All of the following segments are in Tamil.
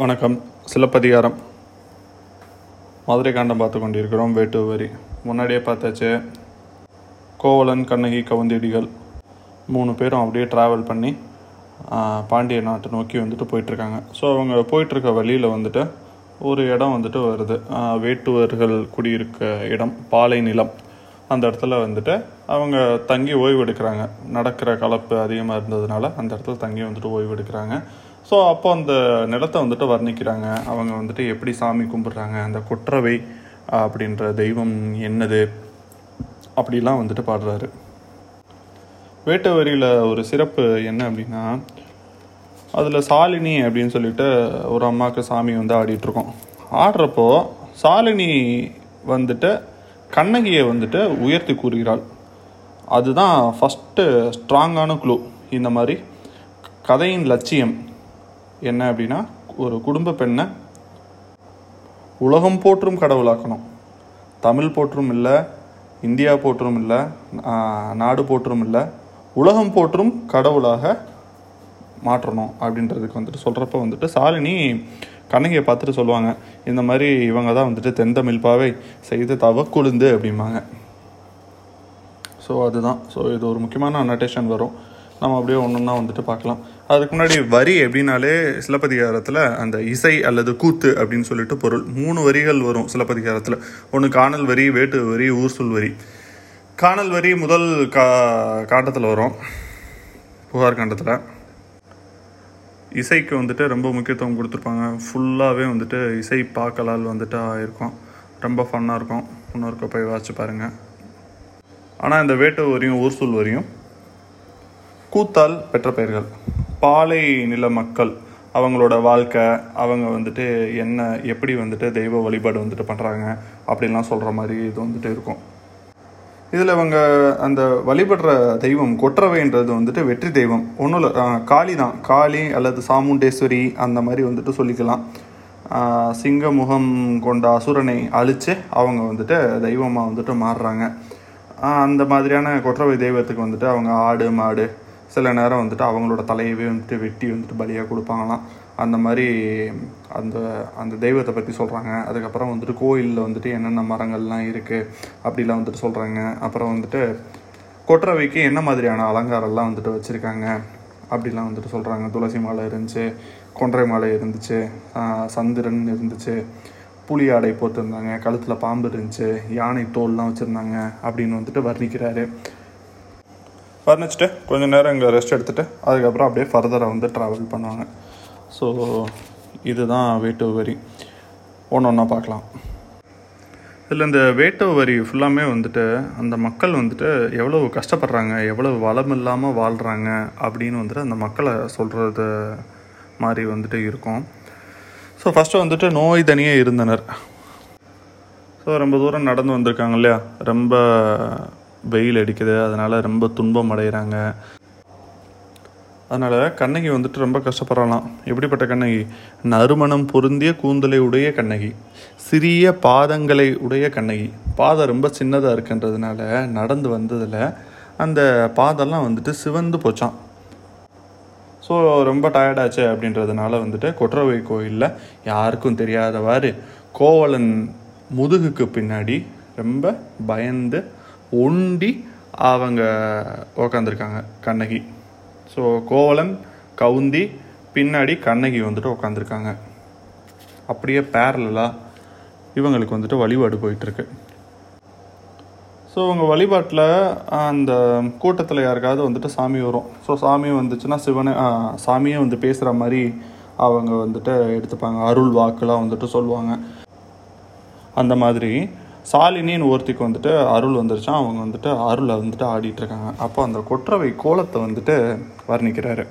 வணக்கம். சிலப்பதிகாரம். மதுரை காண்டம் பார்த்து கொண்டிருக்கிறோம் வேட்டு வரி. முன்னாடியே பார்த்தாச்சு கோவலன் கண்ணகி கவுந்தடிகள் மூணு பேரும் அப்படியே ட்ராவல் பண்ணி பாண்டிய நாட்டை நோக்கி வந்துட்டு போயிட்டுருக்காங்க. ஸோ அவங்க போயிட்டுருக்க வழியில் வந்துட்டு ஒரு இடம் வந்துட்டு வருது. வேட்டுவர்கள் குடியிருக்க இடம் பாலை நிலம். அந்த இடத்துல வந்துட்டு அவங்க தங்கி ஓய்வு எடுக்கிறாங்க. நடக்கிற கலப்பு அதிகமாக இருந்ததுனால அந்த இடத்துல தங்கி வந்துட்டு ஓய்வு எடுக்கிறாங்க. ஸோ அப்போ அந்த நிலத்தை வந்துட்டு வர்ணிக்கிறாங்க. அவங்க வந்துட்டு எப்படி சாமி கும்பிட்றாங்க அந்த கொற்றவை அப்படின்ற தெய்வம் என்னது அப்படிலாம் வந்துட்டு பாடுறாரு. வேட்ட வரியில் ஒரு சிறப்பு என்ன அப்படின்னா அதில் சாலினி அப்படின்னு சொல்லிட்டு ஒரு அம்மாவுக்கு சாமி வந்து ஆடிட்டுருக்கோம். ஆடுறப்போ சாலினி வந்துட்டு கண்ணகியை வந்துட்டு உயர்த்தி கூறுகிறாள். அதுதான் ஃபஸ்ட்டு ஸ்ட்ராங்கான குழு இந்த மாதிரி கதையின் லட்சியம். என்ன அப்படின்னா ஒரு குடும்ப பெண்ணை உலகம் போற்றும் கடவுளாக்கணும். தமிழ் போற்றும் இல்லை இந்தியா போற்றும் இல்லை நாடு போற்றும் இல்லை உலகம் போற்றும் கடவுளாக மாற்றணும் அப்படின்றதுக்கு வந்துட்டு சொல்கிறப்ப வந்துட்டு சாலினி கண்ணகியை பார்த்துட்டு சொல்லுவாங்க இந்த மாதிரி இவங்க தான் வந்துட்டு தென்தமிழ்பாவை செய்த தவக்குழுந்து அப்படிம்பாங்க. ஸோ அதுதான். ஸோ இது ஒரு முக்கியமான அனடேஷன் வரும். நம்ம அப்படியே ஒன்றா வந்துட்டு பார்க்கலாம். அதுக்கு முன்னாடி வரி எப்படின்னாலே சிலப்பதிகாரத்தில் அந்த இசை அல்லது கூத்து அப்படின்னு சொல்லிட்டு பொருள். மூணு வரிகள் வரும் சிலப்பதிகாரத்தில். ஒன்று காணல் வரி வேட்டு வரி ஊர்சொல் வரி. காணல் வரி முதல் கா காண்டத்தில் வரும். புகார் காண்டத்தில். இசைக்கு வந்துட்டு ரொம்ப முக்கியத்துவம் கொடுத்துருப்பாங்க. ஃபுல்லாகவே வந்துட்டு இசை பார்க்கலால் வந்துட்டு ஆயிருக்கும். ரொம்ப ஃபன்னாக இருக்கும். இன்னொருக்க போய் வாட்சி பாருங்கள் ஆனால் இந்த வேட்டு வரியும் ஊர்சூல் வரியும் கூத்தால் பெற்ற பெயர்கள். பாலை நில மக்கள் அவங்களோட வாழ்க்கை அவங்க வந்துட்டு என்ன எப்படி வந்துட்டு தெய்வ வழிபாடு வந்துட்டு பண்ணுறாங்க அப்படின்லாம் சொல்கிற மாதிரி இது வந்துட்டு இருக்கும். இதில் அவங்க அந்த வழிபடுற தெய்வம் கொற்றவைன்றது வந்துட்டு வெற்றி தெய்வம். ஒன்றும் இல்லை காளி தான். காளி அல்லது சாமுண்டேஸ்வரி அந்த மாதிரி வந்துட்டு சொல்லிக்கலாம். சிங்க முகம் கொண்ட அசுரனை அழித்து அவங்க வந்துட்டு தெய்வமாக வந்துட்டு மாறுறாங்க. அந்த மாதிரியான கொற்றவை தெய்வத்துக்கு வந்துட்டு அவங்க ஆடு மாடு சில நேரம் வந்துட்டு அவங்களோட தலையவே வந்துட்டு வெட்டி வந்துட்டு பலியாக கொடுப்பாங்களாம். அந்த மாதிரி அந்த அந்த தெய்வத்தை பற்றி சொல்கிறாங்க அதுக்கப்புறம் வந்துட்டு கோயிலில் வந்துட்டு என்னென்ன மரங்கள்லாம் இருக்குது அப்படிலாம் வந்துட்டு சொல்கிறாங்க அப்புறம் வந்துட்டு கொற்றவைக்கு என்ன மாதிரியான அலங்காரம்லாம் வந்துட்டு வச்சுருக்காங்க அப்படிலாம் வந்துட்டு சொல்கிறாங்க துளசி மாலை இருந்துச்சு கொன்றை மாலை இருந்துச்சு சந்திரன் இருந்துச்சு புலி ஆடை போட்டிருந்தாங்க கழுத்தில் பாம்பு இருந்துச்சு யானை தோல்லாம் வச்சுருந்தாங்க அப்படின்னு வந்துட்டு வர்ணிக்கிறாரு. வர்ணிச்சுட்டு கொஞ்ச நேரம் இங்கே ரெஸ்ட் எடுத்துகிட்டு அதுக்கப்புறம் அப்படியே ஃபர்தராக வந்து ட்ராவல் பண்ணுவாங்க. ஸோ இதுதான் வேட்டு வரி. ஒன்று ஒன்றா பார்க்கலாம். இதில் இந்த வேட்டு வரி ஃபுல்லாமே வந்துட்டு அந்த மக்கள் வந்துட்டு எவ்வளோ கஷ்டப்படுறாங்க எவ்வளோ வளம் இல்லாமல் வாழ்கிறாங்க அப்படின்னு வந்துட்டு அந்த மக்களை சொல்கிறது மாதிரி வந்துட்டு இருக்கும். ஸோ ஃபஸ்ட்டு வந்துட்டு நோய் தனியே இருந்தனர். ஸோ ரொம்ப தூரம் நடந்து வந்திருக்காங்க இல்லையா? ரொம்ப வெயில் அடிக்குது அதனால் ரொம்ப துன்பம் அடைகிறாங்க அதனால் கண்ணகி வந்துட்டு ரொம்ப கஷ்டப்படுறலாம் எப்படிப்பட்ட கண்ணகி? நறுமணம் பொருந்திய கூந்தலை உடைய கண்ணகி. சிறிய பாதங்களை உடைய கண்ணகி. பாதம் ரொம்ப சின்னதாக இருக்குன்றதுனால நடந்து வந்ததில் அந்த பாதெல்லாம் வந்துட்டு சிவந்து போச்சான் ஸோ ரொம்ப டயர்டாச்சு அப்படின்றதுனால வந்துட்டு கொற்றவை கோயிலில் யாருக்கும் தெரியாதவாறு கோவலன் முதுகுக்கு பின்னாடி ரொம்ப பயந்து ஒண்டி அவங்க உக்காந்துருக்காங்க கண்ணகி. ஸோ கோவலன் கவுந்தி பின்னாடி கண்ணகி வந்துட்டு உட்காந்துருக்காங்க அப்படியே பேரலாக இவங்களுக்கு வந்துட்டு வழிபாடு போயிட்டுருக்கு. ஸோ அவங்க வழிபாட்டில் அந்த கூட்டத்தில் யாருக்காவது வந்துட்டு சாமி வரும். ஸோ சாமி வந்துச்சுன்னா சிவனை சாமியே வந்து பேசுகிற மாதிரி அவங்க வந்துட்டு எடுத்துப்பாங்க. அருள் வாக்குலாம் வந்துட்டு சொல்லுவாங்க. அந்த மாதிரி சாலினின்னு ஒருத்திக்கு வந்துட்டு அருள் வந்துருச்சான் அவங்க வந்துட்டு அருளை வந்துட்டு ஆடிட்டு இருக்காங்க அப்போ அந்த கொற்றவை கோலத்தை வந்துட்டு வர்ணிக்கிறாரு.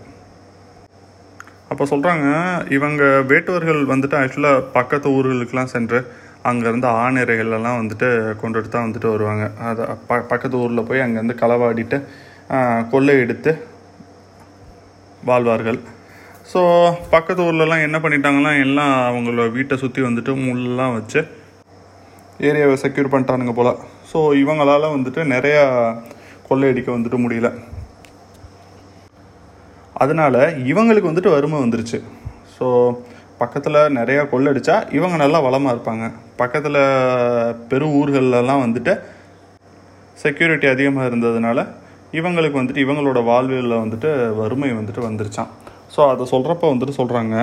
அப்போ சொல்கிறாங்க இவங்க வேட்டுவர்கள் வந்துட்டு ஆக்சுவலாக பக்கத்து ஊர்களுக்கெலாம் சென்று அங்கேருந்து ஆணிரைகளெல்லாம் வந்துட்டு கொண்டுட்டு தான் வந்துட்டு வருவாங்க. அதை ப பக்கத்து ஊரில் போய் அங்கேருந்து களவாடிட்டு கொள்ளை எடுத்து வாழ்வார்கள். ஸோ பக்கத்து ஊர்லலாம் என்ன பண்ணிட்டாங்கன்னா எல்லாம் அவங்களோட வீட்டை சுற்றி வந்துட்டு முள்ளெலாம் வச்சு ஏரியாவை செக்யூர் பண்ணிட்டானுங்க போல். ஸோ இவங்களால் வந்துட்டு நிறையா கொள்ளையடிக்க வந்துட்டு முடியல. அதனால் இவங்களுக்கு வந்துட்டு வறுமை வந்துருச்சு. ஸோ பக்கத்தில் நிறையா கொள்ளடிச்சா இவங்க நல்லா வளமாக இருப்பாங்க. பக்கத்தில் பெரு ஊர்களெல்லாம் வந்துட்டு செக்யூரிட்டி அதிகமாக இருந்ததுனால இவங்களுக்கு வந்துட்டு இவங்களோட வாழ்வியலில் வந்துட்டு வறுமை வந்துட்டு வந்துருச்சான் ஸோ அதை சொல்கிறப்ப வந்துட்டு சொல்கிறாங்க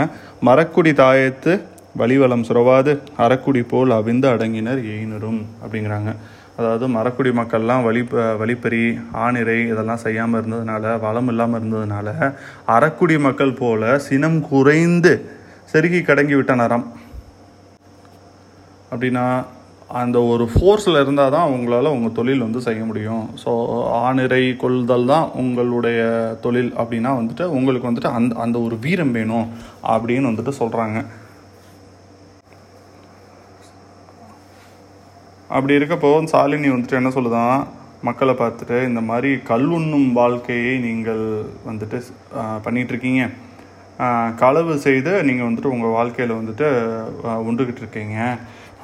மரக்குடி தாயத்து வலிவலம் சுரவாது அறக்குடி போல் அவிந்து அடங்கினர் எயினரும் அப்படிங்கிறாங்க. அதாவது மரக்குடி மக்கள்லாம் வழி வழிப்பறி ஆணிரை இதெல்லாம் செய்யாமல் இருந்ததுனால வளம் இல்லாமல் இருந்ததுனால அறக்குடி மக்கள் போல சினம் குறைந்து செருகி கடங்கி விட்ட நரம். அப்படின்னா அந்த ஒரு ஃபோர்ஸில் இருந்தால் தான் உங்களால் உங்கள் தொழில் வந்து செய்ய முடியும். ஸோ ஆணிரை கொள்தல் தான் உங்களுடைய தொழில் அப்படின்னா வந்துட்டு உங்களுக்கு வந்துட்டு அந்த அந்த ஒரு வீரம் வேணும் அப்படின்னு வந்துட்டு சொல்கிறாங்க அப்படி இருக்கப்போ சாலினி வந்துட்டு என்ன சொல்லுதான் மக்களை பார்த்துட்டு இந்த மாதிரி கல் உண்ணும் வாழ்க்கையை நீங்கள் வந்துட்டு பண்ணிகிட்ருக்கீங்க. களவு செய்து நீங்கள் வந்துட்டு உங்கள் வாழ்க்கையில் வந்துட்டு உண்டுகிட்டு இருக்கீங்க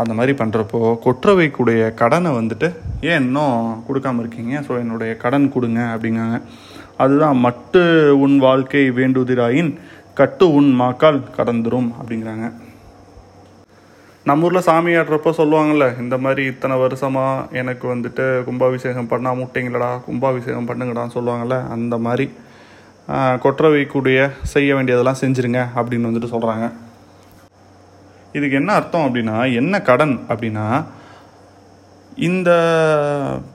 அந்த மாதிரி பண்ணுறப்போ கொற்றவைக்குடைய கடனை வந்துட்டு ஏன் இன்னும் கொடுக்காம இருக்கீங்க? ஸோ என்னுடைய கடன் கொடுங்க அப்படிங்காங்க. அதுதான் மட்டு உன் வாழ்க்கை வேண்டுதிராயின் கட்டு உன் மாக்கால் கடந்துரும் அப்படிங்கிறாங்க. நம்ம ஊரில் சாமி ஆடுறப்போ சொல்லுவாங்கள்ல இந்த மாதிரி இத்தனை வருஷமாக எனக்கு வந்துட்டு கும்பாபிஷேகம் பண்ணால் முட்டிங்களடா கும்பாபிஷேகம் பண்ணுங்கடான்னு சொல்லுவாங்கள்ல அந்த மாதிரி ஆஹ், கொற்றவைக்குடைய செய்ய வேண்டியதெல்லாம் செஞ்சுருங்க அப்படின்னு வந்துட்டு சொல்கிறாங்க இதுக்கு என்ன அர்த்தம் அப்படின்னா என்ன கடன் அப்படின்னா இந்த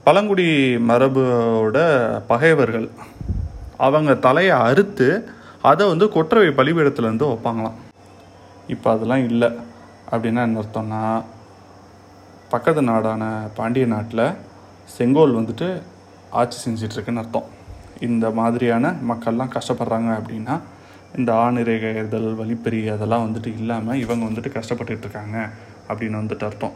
பழங்குடி மரபோட பகைவர்கள் அவங்க தலையை அறுத்து அதை வந்து கொற்றவை பலிபீடத்தில் வைப்பாங்களாம். இப்போ அதெல்லாம் இல்லை. அப்படின்னா என்ன அர்த்தம்னா பக்கத்து நாடான பாண்டிய நாட்டில் செங்கோல் வந்துட்டு ஆட்சி செஞ்சிட்ருக்குன்னு அர்த்தம். இந்த மாதிரியான மக்கள்லாம் கஷ்டப்படுறாங்க அப்படின்னா இந்த ஆணிரைதல் வழிப்பறி அதெல்லாம் வந்துட்டு இல்லாமல் இவங்க வந்துட்டு கஷ்டப்பட்டுட்ருக்காங்க அப்படின்னு வந்துட்டு அர்த்தம்.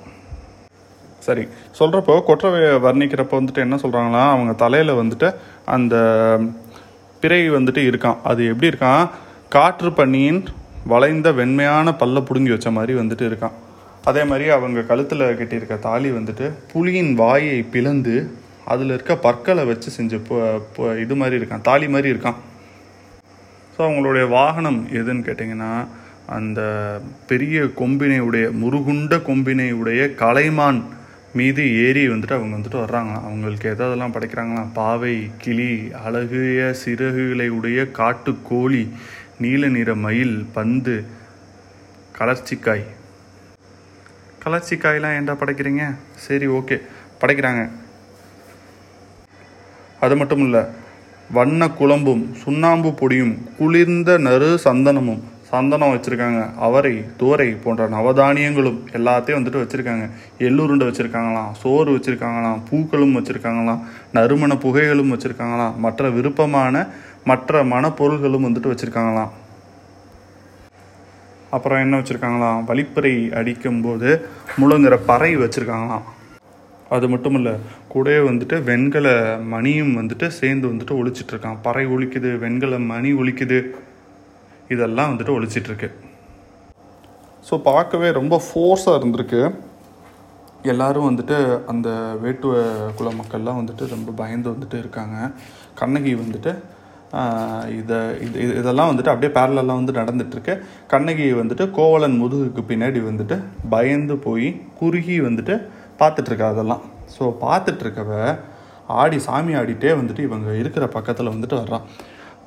சரி சொல்கிறப்போ கொற்றவையை வர்ணிக்கிறப்போ வந்துட்டு என்ன சொல்கிறாங்களா அவங்க தலையில் வந்துட்டு அந்த பிறை வந்துட்டு இருக்கான் அது எப்படி இருக்கான் காற்று பனியின் வளைந்த வெண்மையான பல்ல பிடுங்கி வச்ச மாதிரி வந்துட்டு இருக்கான். அதே மாதிரி அவங்க கழுத்தில் கட்டியிருக்க தாலி வந்துட்டு புலியின் வாயை பிளந்து அதில் இருக்க பற்களை வச்சு செஞ்ச இது மாதிரி இருக்கான் தாலி மாதிரி இருக்கான். ஸோ அவங்களுடைய வாகனம் எதுன்னு கேட்டிங்கன்னா அந்த பெரிய கொம்பினை உடைய முருகுண்ட கொம்பினை உடைய கலைமான் மீது ஏறி வந்துட்டு அவங்க வந்துட்டு வர்றாங்களாம். அவங்களுக்கு எதெல்லாம் படைக்கிறாங்களாம். பாவை கிளி அழகிய சிறகுகளை உடைய காட்டுக்கோழி நீல நிற மயில் பந்து கலர்ச்சிக்காய். கலர்ச்சிக்காயெலாம் ஏன்டா படைக்கிறீங்க? சரி ஓகே. படைக்கிறாங்க. அது மட்டும் இல்லை வண்ண குழம்பும் சுண்ணாம்பு பொடியும் குளிர்ந்த நறு சந்தனமும் சந்தனம் வச்சுருக்காங்க. அவரை தோரை போன்ற நவதானியங்களும் எல்லாத்தையும் வந்துட்டு வச்சுருக்காங்க. எள்ளுருண்டை வச்சுருக்காங்களாம் சோறு வச்சுருக்காங்களாம் பூக்களும் வச்சுருக்காங்களாம் நறுமண புகைகளும் வச்சுருக்காங்களாம். மற்ற விருப்பமான மற்ற மனப்பொருள்களும் வந்துட்டு வச்சுருக்காங்களாம். அப்புறம் என்ன வச்சுருக்காங்களாம்? வழிப்பறை அடிக்கும்போது முழுங்குற பறை வச்சுருக்காங்களாம். அது மட்டும் இல்லை கூடவே வந்துட்டு வெண்கல மணியும் வந்துட்டு சேர்ந்து வந்துட்டு ஒழிச்சிட்ருக்கான் பறை ஒழிக்குது வெண்கல மணி ஒழிக்குது இதெல்லாம் வந்துட்டு ஒழிச்சிட்ருக்கு ஸோ பார்க்கவே ரொம்ப ஃபோர்ஸாக இருந்திருக்கு. எல்லோரும் வந்துட்டு அந்த வேட்டுவ குல மக்கள்லாம் வந்துட்டு ரொம்ப பயந்து வந்துட்டு இருக்காங்க. கண்ணகி வந்துட்டு இதை இது இது- இதெல்லாம் வந்துட்டு அப்படியே பேரலெல்லாம் வந்து நடந்துட்டுருக்கு. கண்ணகி வந்துட்டு கோவலன் முதுகுக்கு பின்னாடி வந்துட்டு பயந்து போய் குறுகி வந்துட்டு பார்த்துட்ருக்கா அதெல்லாம். ஸோ பார்த்துட்ருக்கவ ஆடி சாமி ஆடிட்டே வந்துட்டு இவங்க இருக்கிற பக்கத்தில் வந்துட்டு வர்றான்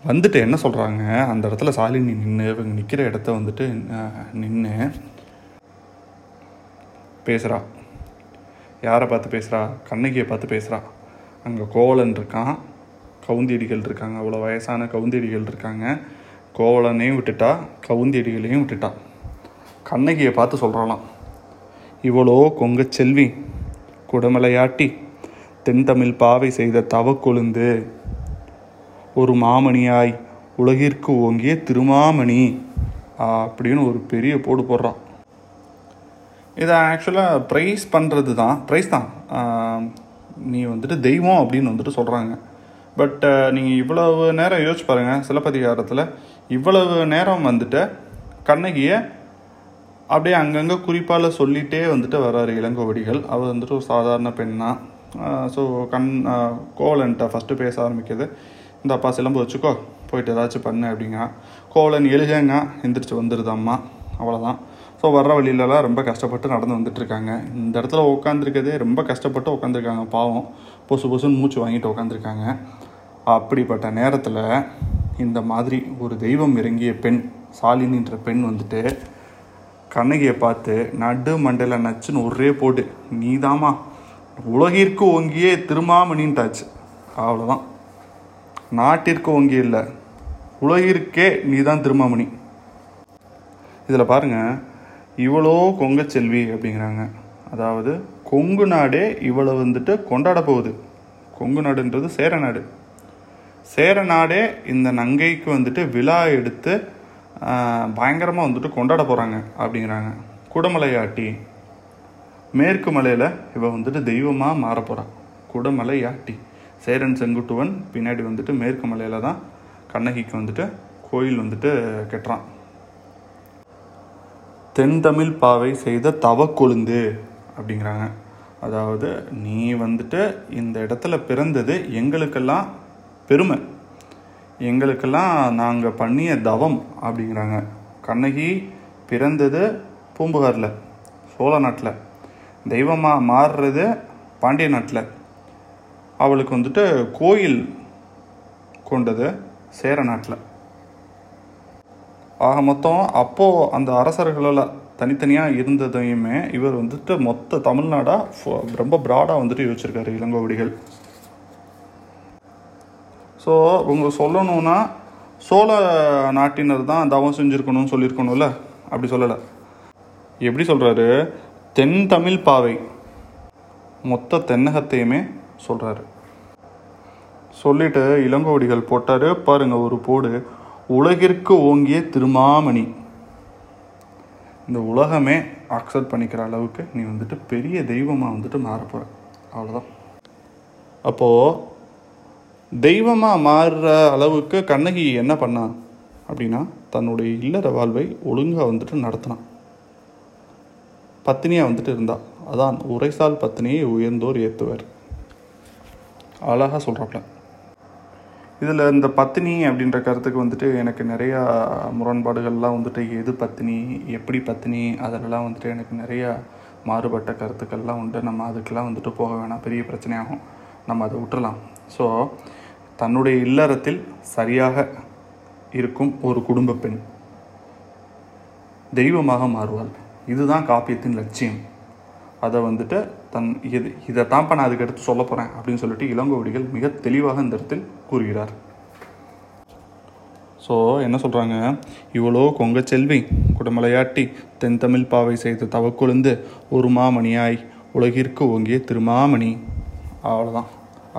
வந்துட்டு என்ன சொல்கிறாங்க அந்த இடத்துல சாலினி நின்று இவங்க நிற்கிற இடத்த வந்துட்டு நின்று பேசுகிறா யாரை பார்த்து பேசுகிறா கண்ணகியை பார்த்து பேசுகிறா அங்கே கோவலன் இருக்கான். கவுந்தியடிகள் இருக்காங்க. அவ்வளோ வயசான கவுந்தியடிகள் இருக்காங்க. கோவலனையும் விட்டுட்டா கவுந்தியடிகளையும் விட்டுட்டா. கண்ணகியை பார்த்து சொல்கிறாளாம் இவ்வளோ கொங்கச் செல்வி குடமலையாட்டி தென்தமிழ் பாவை செய்த தவக்கொழுந்து ஒரு மாமணியாய் உலகிற்கு ஓங்கிய திருமாமணி அப்படின்னு ஒரு பெரிய போடு போடுறான். இதை ஆக்சுவலாக ப்ரைஸ் பண்ணுறது தான் ப்ரைஸ் தான். நீ வந்துட்டு தெய்வம் அப்படின்னு வந்துட்டு சொல்கிறாங்க பட் uh, நீங்கள் இவ்வளவு நேரம் யோசிச்சு பாருங்கள் சிலப்பதிகாரத்தில். இவ்வளவு நேரம் வந்துட்டு கண்ணகியை அப்படியே அங்கங்கே குறிப்பால் சொல்லிகிட்டே வந்துட்டு வர்றாரு இளங்கோவடிகள். அவர் வந்துட்டு ஒரு சாதாரண பெண்ணா. ஸோ கண் கோவலன்ட்ட ஃபஸ்ட்டு பேச ஆரம்பிக்குது. இந்த அப்பா சிலம்பு வச்சுக்கோ போயிட்டு ஏதாச்சும் பண்ணு அப்படிங்க கோவலன் எழுகங்க எந்திரிச்சு வந்துடுதாம்மா அவ்வளோதான் ஸோ வர்ற வழியிலலாம் ரொம்ப கஷ்டப்பட்டு நடந்து வந்துட்டுருக்காங்க. இந்த இடத்துல உட்காந்துருக்கதே ரொம்ப கஷ்டப்பட்டு உட்காந்துருக்காங்க பாவம். பொசு பொசுன்னு மூச்சு வாங்கிட்டு உட்காந்துருக்காங்க அப்படிப்பட்ட நேரத்தில் இந்த மாதிரி ஒரு தெய்வம் இறங்கிய பெண் சாலினின்ற பெண் வந்துட்டு கண்ணகியை பார்த்து நடு மண்டையில் நச்சுன்னு ஒரே போட்டு நீதாம்மா. உலகிற்கு ஓங்கியே திருமாமணின்ட்டாச்சு. அவ்வளோதான் நாட்டிற்கு ஓங்கி இல்லை. உலகிற்கே நீ தான் திருமாமணி. இதில் பாருங்க. இவ்வளோ கொங்க செல்வி அப்படிங்கிறாங்க. அதாவது கொங்கு நாடே இவளை வந்துட்டு கொண்டாட போகுது. கொங்கு நாடுன்றது சேர நாடு. சேர நாடே இந்த நங்கைக்கு வந்துட்டு விழா எடுத்து பயங்கரமாக வந்துட்டு கொண்டாட போகிறாங்க அப்படிங்கிறாங்க. குடமலையாட்டி. மேற்கு மலையில் இவன் வந்துட்டு தெய்வமாக மாற போகிறான் குடமலையாட்டி. சேரன் செங்குட்டுவன் பின்னாடி வந்துட்டு மேற்கு மலையில் தான் கண்ணகிக்கு வந்துட்டு கோயில் வந்துட்டு கட்டுறான். தென் தமிழ் பாவை செய்த தவக்கொழுந்து அப்படிங்கிறாங்க. அதாவது நீ வந்துட்டு இந்த இடத்துல பிறந்தது எங்களுக்கெல்லாம் பெருமை. எங்களுக்கெல்லாம் நாங்கள் பண்ணிய தவம் அப்படிங்கிறாங்க. கண்ணகி பிறந்தது பூம்புகாரில் சோழ நாட்டில். தெய்வமாக மாறுறது பாண்டிய நாட்டில். அவளுக்கு வந்துட்டு கோயில் கொண்டது சேர நாட்டில். ஆக மொத்தம் அப்போது அந்த அரசர்களெல்லாம் தனித்தனியாக இருந்ததையுமே இவர் வந்துட்டு மொத்த தமிழ்நாடாக ரொம்ப ப்ராடாக வந்துட்டு யோசிச்சிருக்காரு இளங்கோவடிகள். ஸோ உங்க சொல்லணும்னா சோழ நாட்டினர் தான் தவம் செஞ்சுருக்கணும்னு சொல்லியிருக்கணும்ல அப்படி சொல்லலை. எப்படி சொல்கிறாரு தென் தமிழ் பாவை. மொத்த தென்னகத்தையுமே சொல்கிறாரு சொல்லிட்டு இளங்கோடிகள் போட்டாரு. பாருங்கள் ஒரு போடு. உலகிற்கு ஓங்கிய திருமாமணி. இந்த உலகமே அக்செப்ட் பண்ணிக்கிற அளவுக்கு நீ வந்துட்டு பெரிய தெய்வமாக வந்துட்டு மாறப்போகிற போகிற அவ்வளோதான் அப்போது தெய்வமாக மாறுற அளவுக்கு கண்ணகி என்ன பண்ணா? அப்படின்னா தன்னுடைய இல்லற வாழ்வை ஒழுங்காக வந்துட்டு நடத்தினான் பத்தினியாக வந்துட்டு இருந்தா. அதான் உரைசால் பத்தினியை உயர்ந்தோர் ஏற்றுவர் அழகாக சொல்கிறாப்ல இதில் இந்த பத்தினி அப்படின்ற கருத்துக்கு வந்துட்டு எனக்கு நிறையா முரண்பாடுகள்லாம் வந்துட்டு எது பத்தினி எப்படி பத்தினி அதிலலாம் வந்துட்டு எனக்கு நிறையா மாறுபட்ட கருத்துக்கள்லாம் உண்டு. நம்ம அதுக்கெல்லாம் வந்துட்டு போக வேணாம். பெரிய பிரச்சனையாகும். நம்ம அதை விட்டுறலாம். ஸோ தன்னுடைய இல்லறத்தில் சரியாக இருக்கும் ஒரு குடும்ப பெண் தெய்வமாக மாறுவாள். இதுதான் காப்பியத்தின் லட்சியம். அதை வந்துட்டு தன் இது இதை தான்ப்பா நான் அதுக்கு எடுத்து சொல்ல போகிறேன் அப்படின்னு சொல்லிட்டு இளங்கோவடிகள் மிக தெளிவாக இந்த இடத்தில் கூறுகிறார். ஸோ என்ன சொல்கிறாங்க இவ்வளோ கொங்க செல்வி குடமலையாட்டி தென் தமிழ் பாவை செய்த தவக்கொழுந்து ஒரு மாமணியாய் உலகிற்கு ஓங்கிய திருமாமணி. அவ்வளோதான்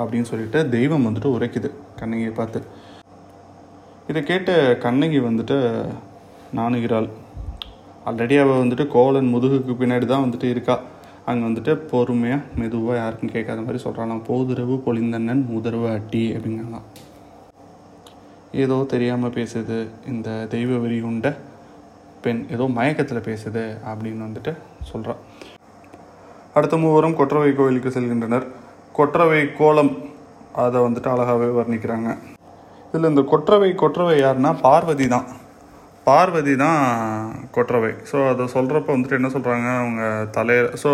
அப்படின்னு சொல்லிட்டு தெய்வம் வந்துட்டு உரைக்குது. கண்ணகியை பார்த்து. இதை கேட்ட கண்ணகி வந்துட்டு நாணுகிறாள் ஆல்ரெடி அவள் வந்துட்டு கோவலன் முதுகுக்கு பின்னாடி தான் வந்துட்டு இருக்கா. அங்கே வந்துட்டு பொறுமையாக மெதுவாக யாருக்கும் கேட்காத மாதிரி சொல்கிறான் போதுரவு பொழிந்தண்ணன் முதரவு அட்டி அப்படிங்கலாம் ஏதோ தெரியாமல் பேசுது. இந்த தெய்வ வெறி உண்ட பெண் ஏதோ மயக்கத்தில் பேசுது அப்படின்னு வந்துட்டு சொல்கிறான் அடுத்த மூவரும் கொற்றவை கோயிலுக்கு செல்கின்றனர். கொற்றவை கோலம் அதை வந்துட்டு அழகாகவே வர்ணிக்கிறாங்க. இதில் இந்த கொற்றவை கொற்றவை யாருன்னா பார்வதி தான். பார்வதி தான் கொற்றவை. ஸோ அதை சொல்கிறப்ப வந்துட்டு என்ன சொல்கிறாங்க அவங்க தலையில் ஸோ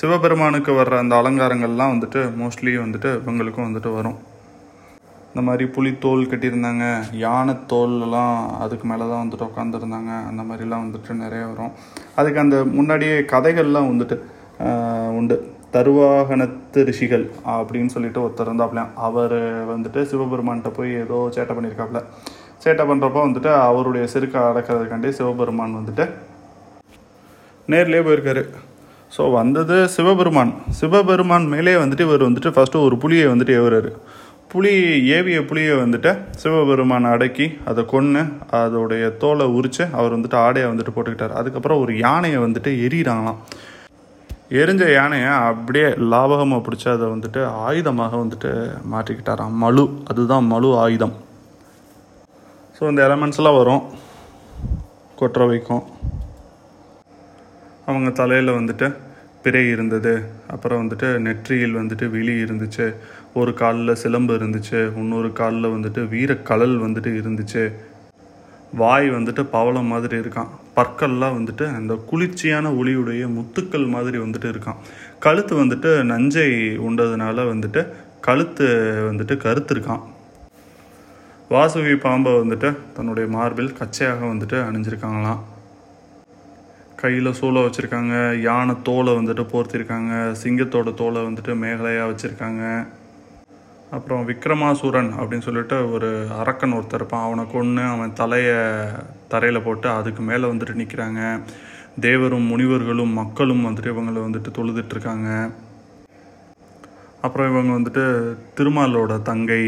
சிவபெருமானுக்கு வர்ற அந்த அலங்காரங்கள்லாம் வந்துட்டு மோஸ்ட்லி வந்துட்டு இவங்களுக்கும் வந்துட்டு வரும். இந்த மாதிரி புலித்தோல் கட்டியிருந்தாங்க யானை தோல்லாம் அதுக்கு மேலே தான் வந்துட்டு உட்காந்துருந்தாங்க அந்த மாதிரிலாம் வந்துட்டு நிறைய வரும். அதுக்கு அந்த முன்னாடியே கதைகள்லாம் வந்துட்டு உண்டு. தருவாகனத்து ரிஷிகள் அப்படின்னு சொல்லிட்டு ஒருத்தர் இருந்தாப்லையாம் அவர் வந்துட்டு சிவபெருமான்கிட்ட போய் ஏதோ சேட்டை பண்ணியிருக்காப்புல சேட்டை பண்ணுறப்போ வந்துட்டு அவருடைய செருக்கை அடக்கிறதுக்காண்டி சிவபெருமான் வந்துட்டு நேர்லேயே போயிருக்காரு. ஸோ வந்தது சிவபெருமான். சிவபெருமான் மேலே வந்துட்டு இவர் வந்துட்டு ஃபஸ்ட்டு ஒரு புலியை வந்துட்டு ஏவுறாரு. புலி ஏவிய புலியை வந்துட்டு சிவபெருமான் அடக்கி அதை கொன்று அதோடைய தோலை உரித்து அவர் வந்துட்டு ஆடையை வந்துட்டு போட்டுக்கிட்டார். அதுக்கப்புறம் ஒரு யானையை வந்துட்டு எரியிறாங்களாம் எரிஞ்ச யானையை அப்படியே லாபகமாக பிடிச்சி அதை வந்துட்டு ஆயுதமாக வந்துட்டு மாற்றிக்கிட்டாராம். மலு. அதுதான் மலு ஆயுதம். ஸோ இந்த எலமெண்ட்ஸ்லாம் வரும். கொற்ற வைக்கும். அவங்க தலையில் வந்துட்டு பிறை இருந்தது. அப்புறம் வந்துட்டு நெற்றியில் வந்துட்டு விழி இருந்துச்சு. ஒரு காலில் சிலம்பு இருந்துச்சு. இன்னொரு காலில் வந்துட்டு வீரக்கழல் வந்துட்டு இருந்துச்சு. வாய் வந்துட்டு பவளம் மாதிரி இருக்கான். பற்கள்லாம் வந்துட்டு அந்த குளிர்ச்சியான ஒளியுடைய முத்துக்கள் மாதிரி வந்துட்டு இருக்கான். கழுத்து வந்துட்டு நஞ்சை உண்டதுனால வந்துட்டு கழுத்து வந்துட்டு கருத்திருக்கான் வாசுவி வாசுகி பாம்பை வந்துட்டு தன்னுடைய மார்பில் கச்சையாக வந்துட்டு அணிஞ்சிருக்காங்களாம். கையில் சூளை வச்சுருக்காங்க யானை தோலை வந்துட்டு போர்த்திருக்காங்க சிங்கத்தோட தோலை வந்துட்டு மேகலையாக வச்சுருக்காங்க. அப்புறம் விக்ரமாசூரன் அப்படின்னு சொல்லிட்டு ஒரு அரக்கன் ஒருத்தர் இருப்பான். அவனை கொன்று அவன் தலையை தரையில் போட்டு அதுக்கு மேலே வந்துட்டு நிற்கிறாங்க தேவரும் முனிவர்களும் மக்களும் வந்துட்டு இவங்களை வந்துட்டு தொழுதுட்ருக்காங்க அப்புறம் இவங்க வந்துட்டு திருமாலோட தங்கை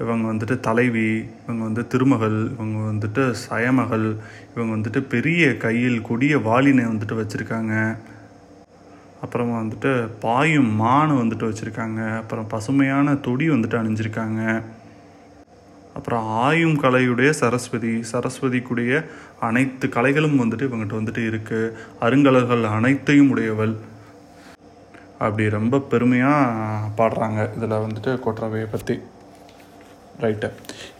இவங்க வந்துட்டு தலைவி இவங்க வந்து திருமகள் இவங்க வந்துட்டு சயமகள் இவங்க வந்துட்டு பெரிய கையில் கொடிய வாளினை வந்துட்டு வச்சுருக்காங்க. அப்புறமா வந்துட்டு பாயும் மான் வந்துட்டு வச்சுருக்காங்க. அப்புறம் பசுமையான தொடி வந்துட்டு அணிஞ்சிருக்காங்க. அப்புறம் ஆயும் கலையுடைய சரஸ்வதி சரஸ்வதிக்குடைய அனைத்து கலைகளும் வந்துட்டு இவங்ககிட்ட வந்துட்டு இருக்குது அருங்கலர்கள் அனைத்தையும் உடையவள். அப்படி ரொம்ப பெருமையாக பாடுறாங்க. இதில் வந்துட்டு கொற்றவையை பற்றி ரைட்டு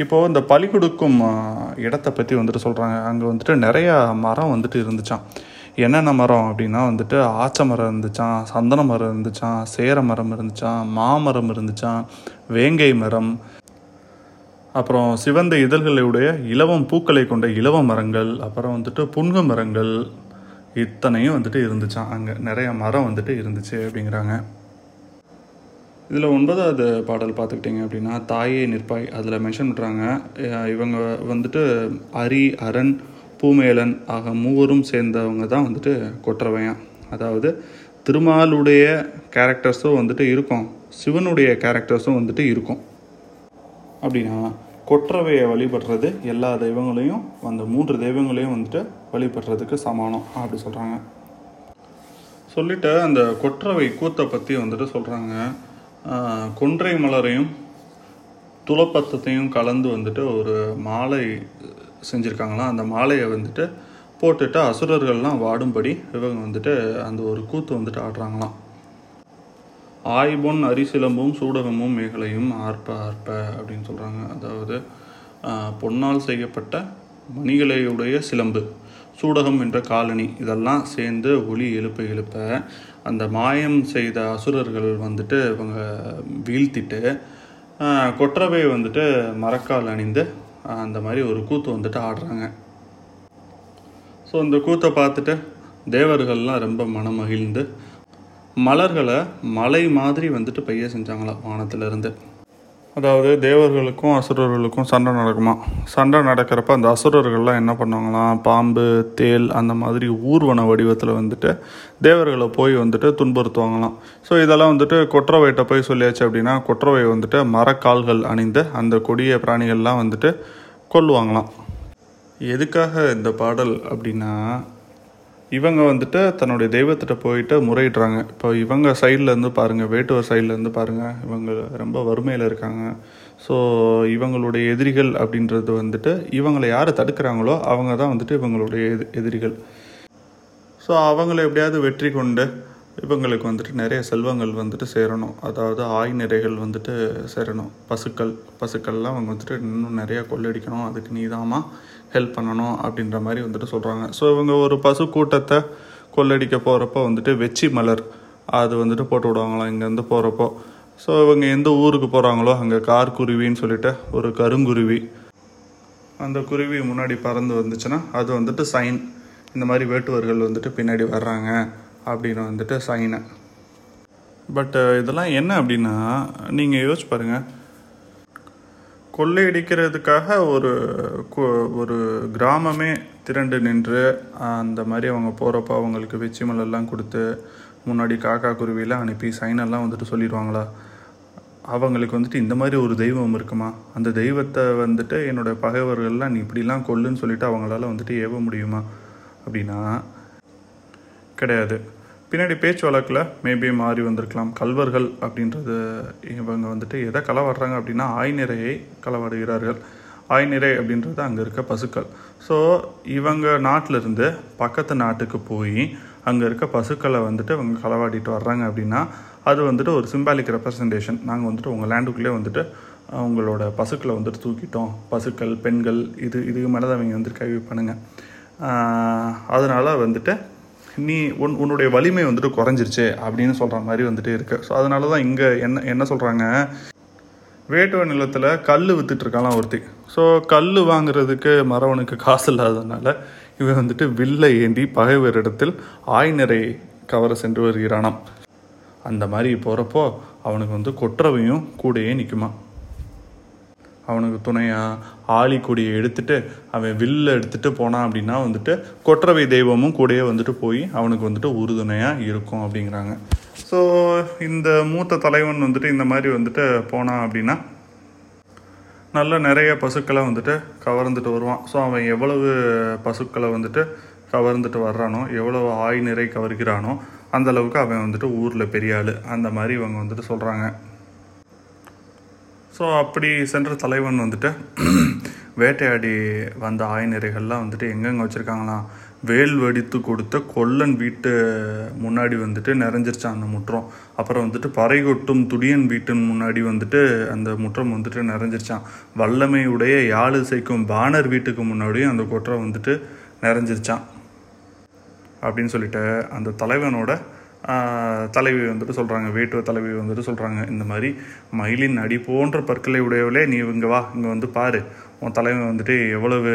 இப்போது இந்த பலி கொடுக்கும் இடத்தை பற்றி வந்துட்டு சொல்கிறாங்க அங்கே வந்துட்டு நிறையா மரம் வந்துட்டு இருந்துச்சான் என்னென்ன மரம் அப்படின்னா வந்துட்டு ஆச்ச மரம் இருந்துச்சான் சந்தன மரம் இருந்துச்சான் சேர மரம் இருந்துச்சான் மாமரம் இருந்துச்சான் வேங்கை மரம் அப்புறம் சிவந்த இதழ்களுடைய இலவம் பூக்களை கொண்ட இலவ மரங்கள் அப்புறம் வந்துட்டு புன்க மரங்கள் இத்தனையும் வந்துட்டு இருந்துச்சான் அங்கே நிறைய மரம் வந்துட்டு இருந்துச்சு அப்படிங்கிறாங்க. இதில் ஒன்பதாவது பாடல் பார்த்துக்கிட்டிங்க அப்படின்னா தாயே நிற்பாய் அதில் மென்ஷன் பண்ணுறாங்க இவங்க வந்துட்டு அரி அரண் பூமேலன் ஆக மூவரும் சேர்ந்தவங்க தான் வந்துட்டு கொற்றவையான். அதாவது திருமாலுடைய கேரக்டர்ஸும் வந்துட்டு இருக்கும். சிவனுடைய கேரக்டர்ஸும் வந்துட்டு இருக்கும். அப்படின்னா கொற்றவையை வழிபடுறது எல்லா தெய்வங்களையும் அந்த மூன்று தெய்வங்களையும் வந்துட்டு வழிபடுறதுக்கு சமானம் அப்படி சொல்கிறாங்க சொல்லிட்டு அந்த கொற்றவை கூத்தை பற்றி வந்துட்டு சொல்கிறாங்க கொன்றை மலரையும் துளப்பத்தத்தையும் கலந்து வந்துட்டு ஒரு மாலை செஞ்சுருக்காங்களாம். அந்த மாலையை வந்துட்டு போட்டுட்டு அசுரர்கள்லாம் வாடும்படி இவங்க வந்துட்டு அந்த ஒரு கூத்து வந்துட்டு ஆடுறாங்களாம். ஆய்பொன் அரிசிலம்பும் சூடகமும் மேகலையும் ஆர்ப்ப ஆர்ப்ப அப்படின்னு சொல்கிறாங்க அதாவது பொன்னால் செய்யப்பட்ட மணிகளையுடைய சிலம்பு சூடகம் என்ற காலனி இதெல்லாம் சேர்ந்து ஒளி எழுப்ப எழுப்ப அந்த மாயம் செய்த அசுரர்கள் வந்துட்டு இவங்க வீழ்த்திட்டு கொற்றவை வந்துட்டு மரக்கால் அணிந்து அந்த மாதிரி ஒரு கூத்து வந்துட்டு ஆடுறாங்க. ஸோ அந்த கூத்தை பார்த்துட்டு தேவர்கள்லாம் ரொம்ப மனமகிழ்ந்து மலர்களை மலை மாதிரி வந்துட்டு பெய்ய செஞ்சாங்களாம் வானத்திலிருந்து. அதாவது தேவர்களுக்கும் அசுரர்களுக்கும் சண்டை நடக்குமா? சண்டை நடக்கிறப்ப அந்த அசுரர்கள்லாம் என்ன பண்ணுவாங்களாம்? பாம்பு தேல் அந்த மாதிரி ஊர்வன வடிவத்தில் வந்துட்டு தேவர்களை போய் வந்துட்டு துன்புறுத்துவாங்களாம். ஸோ இதெல்லாம் வந்துட்டு கொற்றவைகிட்ட போய் சொல்லியாச்சு அப்படின்னா கொற்றவை வந்துட்டு மரக்கால்கள் அணிந்து அந்த கொடிய பிராணிகள்லாம் வந்துட்டு கொல்லுவாங்களாம். எதுக்காக இந்த பாடல் அப்படின்னா இவங்க வந்துட்டு தன்னுடைய தெய்வத்திட்ட போயிட்டு முறையிடுறாங்க. இப்போ இவங்க சைட்லேருந்து பாருங்கள் வேட்டுவர் சைட்லேருந்து பாருங்கள் இவங்க ரொம்ப வறுமையில் இருக்காங்க. ஸோ இவங்களுடைய எதிரிகள் அப்படின்றது வந்துட்டு இவங்களை யார் தடுக்கிறாங்களோ அவங்க தான் வந்துட்டு இவங்களுடைய எதி எதிரிகள். ஸோ அவங்கள எப்படியாவது வெற்றி கொண்டு இவங்களுக்கு வந்துட்டு நிறைய செல்வங்கள் வந்துட்டு சேரணும். அதாவது ஆய் நிறைகள் வந்துட்டு சேரணும். பசுக்கள் பசுக்கள்லாம் அவங்க வந்துட்டு இன்னும் நிறையா கொள்ளடிக்கணும். அதுக்கு நீதாமா ஹெல்ப் பண்ணணும் அப்படின்ற மாதிரி வந்துட்டு சொல்கிறாங்க ஸோ இவங்க ஒரு பசு கூட்டத்தை கொள்ளடிக்க போகிறப்போ வந்துட்டு வெச்சி மலர் அது வந்துட்டு போட்டு விடுவாங்களாம் இங்கேருந்து போகிறப்போ ஸோ இவங்க எந்த ஊருக்கு போகிறாங்களோ அங்கே கார் குருவின்னு சொல்லிட்டு ஒரு கருங்குருவி. அந்த குருவி முன்னாடி பறந்து வந்துச்சுன்னா அது வந்துட்டு சைன். இந்த மாதிரி வேட்டுவர்கள் வந்துட்டு பின்னாடி வர்றாங்க அப்படின்னு வந்துட்டு சைனை. பட் இதெல்லாம் என்ன அப்படின்னா நீங்கள் யோசிச்சு பாருங்கள் கொள்ளையடிக்கிறதுக்காக ஒரு ஒரு கிராமமே திரண்டு நின்று அந்த மாதிரி அவங்க போகிறப்ப அவங்களுக்கு வெச்சி மலர்லாம் கொடுத்து முன்னாடி காக்கா குருவிலாம் அனுப்பி சைனெல்லாம் வந்துட்டு சொல்லிடுவாங்களா? அவங்களுக்கு வந்துட்டு இந்த மாதிரி ஒரு தெய்வம் இருக்குமா? அந்த தெய்வத்தை வந்துட்டு என்னோடய பகைவர்கள்லாம் நீ இப்படிலாம் கொல்லுன்னு சொல்லிட்டு அவங்களால வந்துட்டு ஏவ முடியுமா? அப்படின்னா கிடையாது. பின்னாடி பேச்சு வழக்கில் மேபி மாறி வந்திருக்கலாம். கல்வர்கள் அப்படின்றது இவங்க வந்துட்டு எதை களவாடுறாங்க அப்படின்னா ஆய்நிறையை களவாடுகிறார்கள். ஆய்நிறை அப்படின்றது அங்கே இருக்க பசுக்கள். ஸோ இவங்க நாட்டிலிருந்து பக்கத்து நாட்டுக்கு போய் அங்கே இருக்க பசுக்களை வந்துட்டு அவங்க களவாடிட்டு வர்றாங்க அப்படின்னா அது வந்துட்டு ஒரு சிம்பாலிக் ரெப்ரசன்டேஷன் நாங்கள் வந்துட்டு உங்கள் லேண்டுக்குள்ளே வந்துட்டு அவங்களோட பசுக்களை வந்துட்டு தூக்கிட்டோம். பசுக்கள் பெண்கள் இது இதுக்கு மேலே தான் அவங்க வந்துட்டு கைவி பண்ணுங்க அதனால் வந்துட்டு நீ உன் உன்னுடைய வலிமை வந்துட்டு குறைஞ்சிருச்சு அப்படின்னு சொல்கிற மாதிரி வந்துட்டு இருக்கு. ஸோ அதனால தான் இங்கே என்ன என்ன சொல்கிறாங்க வேட்டுவ நிலத்தில் கல் வித்துட்டு ஒருத்தி. ஸோ கல் வாங்குறதுக்கு மரவனுக்கு காசு இல்லாததுனால இவன் வந்துட்டு வில்லை ஏந்தி பகைவரிடத்தில் ஆய்நிறை கவர சென்று வருகிறானாம். அந்த மாதிரி போகிறப்போ அவனுக்கு வந்து கொற்றவையும் கூடயே நிற்குமா அவனுக்கு துணையாக ஆளி கொடியை எடுத்துட்டு அவன் வில்ல எடுத்துகிட்டு போனான் அப்படின்னா வந்துட்டு கொற்றவை தெய்வமும் கூடயே வந்துட்டு போய் அவனுக்கு வந்துட்டு உறுதுணையாக இருக்கும் அப்படிங்கிறாங்க. ஸோ இந்த மூத்த தலைவன் வந்துட்டு இந்த மாதிரி வந்துட்டு போனான் அப்படின்னா நல்ல நிறைய பசுக்களை வந்துட்டு கவர்ந்துட்டு வருவான். ஸோ அவன் எவ்வளவு பசுக்களை வந்துட்டு கவர்ந்துட்டு வர்றானோ எவ்வளவு ஆய் நிறை கவர்கிறானோ அந்த அளவுக்கு அவன் வந்துட்டு ஊரில் பெரிய ஆள். அந்த மாதிரி இவங்க வந்துட்டு சொல்கிறாங்க ஸோ அப்படி சென்ற தலைவன் வந்துட்டு வேட்டையாடி வந்த ஆய்நிறைகள்லாம் வந்துட்டு எங்கெங்கே வச்சுருக்காங்களாம் வேல் வெடித்து கொடுத்த கொல்லன் வீட்டு முன்னாடி வந்துட்டு நிறைஞ்சிருச்சான் அந்த முற்றம். அப்புறம் வந்துட்டு பறை கொட்டும் துடியன் வீட்டின் முன்னாடி வந்துட்டு அந்த முற்றம் வந்துட்டு நிறைஞ்சிருச்சான் வல்லமை உடைய யாழ் இசைக்கும் பாணர் வீட்டுக்கு முன்னாடியும் அந்த கொற்றம் வந்துட்டு நிறைஞ்சிருச்சான் அப்படின்னு சொல்லிட்டு அந்த தலைவனோட தலைவி வந்துட்டு சொல்கிறாங்க வேட்டுவ தலைவி வந்துட்டு சொல்கிறாங்க இந்த மாதிரி மயிலின் அடி போன்ற பற்களை உடையவளே நீ இங்கே வா இங்கே வந்து பாரு. உன் தலைவன் வந்துட்டு எவ்வளவு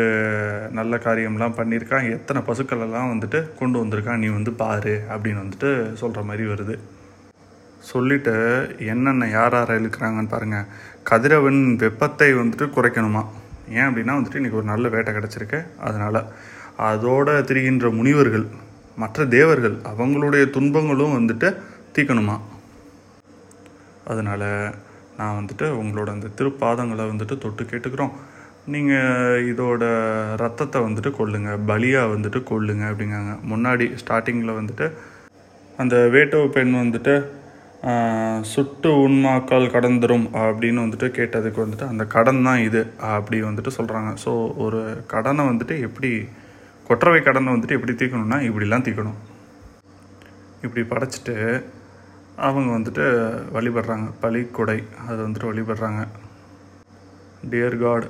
நல்ல காரியம்லாம் பண்ணியிருக்கான் எத்தனை பசுக்கள் எல்லாம் வந்துட்டு கொண்டு வந்திருக்கான் நீ வந்து பாரு அப்படின்னு வந்துட்டு சொல்கிற மாதிரி வருது. சொல்லிட்டு என்னென்ன யார் யார் இழுக்கிறாங்கன்னு பாருங்கள் கதிரவன் வெப்பத்தை வந்துட்டு குறைக்கணுமா? ஏன் அப்படின்னா வந்துட்டு இன்றைக்கி ஒரு நல்ல வேட்டை கிடச்சிருக்கு அதனால். அதோடு திரிகின்ற முனிவர்கள் மற்ற தேவர்கள் அவங்களுடைய துன்பங்களும் வந்துட்டு தீக்கணுமா? அதனால் நான் வந்துட்டு உங்களோட அந்த திருப்பாதங்களை வந்துட்டு தொட்டு கேட்டுக்கிறோம். நீங்கள் இதோட ரத்தத்தை வந்துட்டு கொள்ளுங்க பலியாக வந்துட்டு கொள்ளுங்க அப்படிங்காங்க முன்னாடி ஸ்டார்டிங்கில் வந்துட்டு அந்த வேட்டுவ பெண் வந்துட்டு சுட்டு உண்மாக்கால் கடந்துரும் அப்படின்னு வந்துட்டு கேட்டதுக்கு வந்துட்டு அந்த கடன் தான் இது அப்படி வந்துட்டு சொல்கிறாங்க ஸோ ஒரு கடனை வந்துட்டு எப்படி கொற்றவை கடனை வந்துட்டு எப்படி தீர்க்கணும்னா இப்படிலாம் தீர்க்கணும். இப்படி படைச்சிட்டு அவங்க வந்துட்டு வழிபடுறாங்க. பலிக்கொடை அதை வந்துட்டு வழிபடுறாங்க. டியர் காட்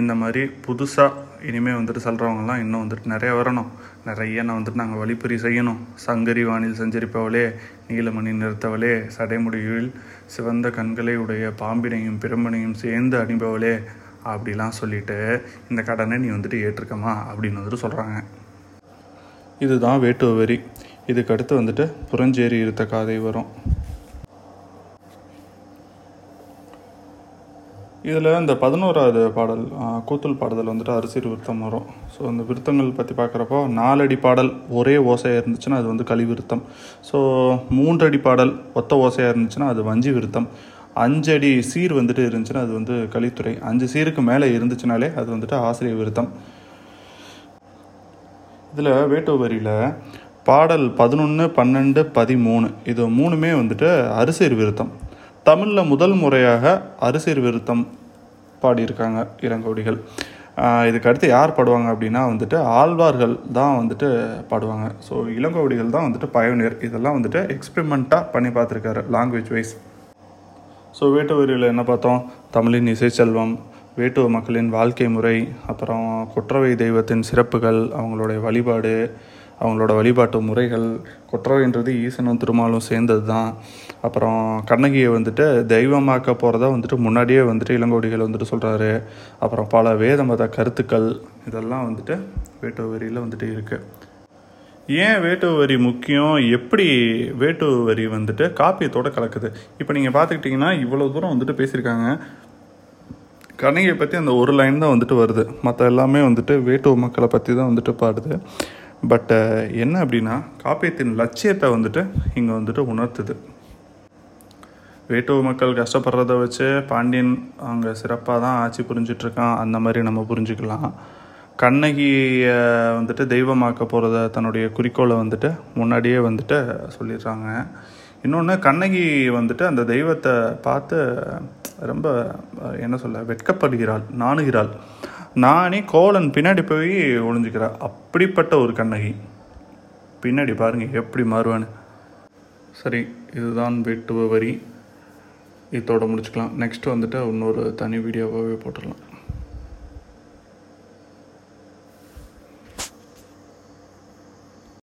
இந்த மாதிரி புதுசாக இனிமேல் வந்துட்டு சொல்கிறவங்கலாம் இன்னும் வந்துட்டு நிறைய வரணும். நிறைய நான் வந்துட்டு நாங்கள் வழிப்பறி செய்யணும். சங்கரி வானில் சஞ்சரிப்பவளே நீலமணி நிறுத்தவளே சடைமுடியில் சிவந்த கண்களை உடைய பாம்பினையும் பிரம்பனையும் சேர்ந்து அணிபவளே அப்படிலாம் சொல்லிவிட்டு இந்த கடனை நீ வந்துட்டு ஏற்றுக்கமா அப்படின்னு வந்துட்டு சொல்கிறாங்க இதுதான் வேட்டுவ வரி இதுக்கு அடுத்து வந்துட்டு புறஞ்சேரி இருத்த காதை வரும். இதில் இந்த பதினோராவது பாடல் கூத்தல் பாடுதல் வந்துட்டு அரிசி விருத்தம் வரும். ஸோ அந்த விருத்தங்கள் பற்றி பார்க்குறப்போ நாலடி பாடல் ஒரே ஓசையாக இருந்துச்சுன்னா அது வந்து கழிவிருத்தம் ஸோ மூன்றடி பாடல் ஒத்த ஓசையாக இருந்துச்சுன்னா அது வஞ்சி விருத்தம். அஞ்சடி சீர் வந்துட்டு இருந்துச்சுன்னா அது வந்து கலித்துறை. அஞ்சு சீருக்கு மேலே இருந்துச்சுனாலே அது வந்துட்டு ஆசிரியர் விருத்தம். இதில் வேட்டு வரியில் பாடல் பதினொன்று பன்னெண்டு பதிமூணு. இது மூணுமே வந்துட்டு அரிசீர் விருத்தம். தமிழில் முதல் முறையாக அரிசீர் விருத்தம் பாடியிருக்காங்க இளங்கோடிகள். இதுக்கு அடுத்து யார் பாடுவாங்க அப்படின்னா வந்துட்டு ஆழ்வார்கள் தான் வந்துட்டு பாடுவாங்க. ஸோ இளங்கோவடிகள் தான் வந்துட்டு பயோனியர் இதெல்லாம் வந்துட்டு எக்ஸ்பெரிமெண்ட்டாக பண்ணி பார்த்துருக்காரு லாங்குவேஜ் வைஸ் ஸோ வேட்டுவரியில் என்ன பார்த்தோம்? தமிழின் இசைச்செல்வம் வேட்டுவ மக்களின் வாழ்க்கை முறை அப்புறம் கொற்றவை தெய்வத்தின் சிறப்புகள் அவங்களுடைய வழிபாடு அவங்களோட வழிபாட்டு முறைகள் குற்றவைன்றது ஈசனும் திருமாலும் சேர்ந்தது தான் அப்புறம் கண்ணகியை வந்துட்டு தெய்வமாக்க போகிறதா வந்துட்டு முன்னாடியே வந்துட்டு இளங்கோடிகள் வந்துட்டு சொல்கிறாரு அப்புறம் பல வேத மத கருத்துக்கள் இதெல்லாம் வந்துட்டு வேட்டுவ வரியில் வந்துட்டு இருக்குது ஏன் வேட்டு வரி முக்கியம்? எப்படி வேட்டு வரி வந்துட்டு காப்பியத்தோடு கலக்குது? இப்போ நீங்கள் பார்த்துக்கிட்டிங்கன்னா இவ்வளோ தூரம் வந்துட்டு பேசியிருக்காங்க. கண்ணகியை பற்றி அந்த ஒரு லைன் தான் வந்துட்டு வருது. மற்ற எல்லாமே வந்துட்டு வேட்டு மக்களை பற்றி தான் வந்துட்டு பாடுது. பட்டு என்ன அப்படின்னா காப்பியத்தின் லட்சியத்தை வந்துட்டு இங்கே வந்துட்டு உணர்த்துது. வேட்டுவ மக்கள் கஷ்டப்படுறத வச்சு பாண்டியன் அங்கே சிறப்பாக தான் ஆட்சி புரிஞ்சிட்ருக்கான் அந்த மாதிரி நம்ம புரிஞ்சுக்கலாம். கண்ணகியை வந்துட்டு தெய்வமாக்க போகிறத தன்னுடைய குறிக்கோளை வந்துட்டு முன்னாடியே வந்துட்டு சொல்லிடுறாங்க. இன்னொன்று கண்ணகி வந்துட்டு அந்த தெய்வத்தை பார்த்து ரொம்ப என்ன சொல்ல வெட்கப்படுகிறாள் நாணுகிறாள். நானே கோலன் பின்னாடி போய் ஒளிஞ்சுக்கிறாள் அப்படிப்பட்ட ஒரு கண்ணகி. பின்னாடி பாருங்கள் எப்படி மாறுவான்னு. சரி இதுதான் வெட்டுவ வரி இதோட முடிச்சுக்கலாம். நெக்ஸ்ட் வந்துட்டு இன்னொரு தனி வீடியோவாகவே போட்டுடலாம்.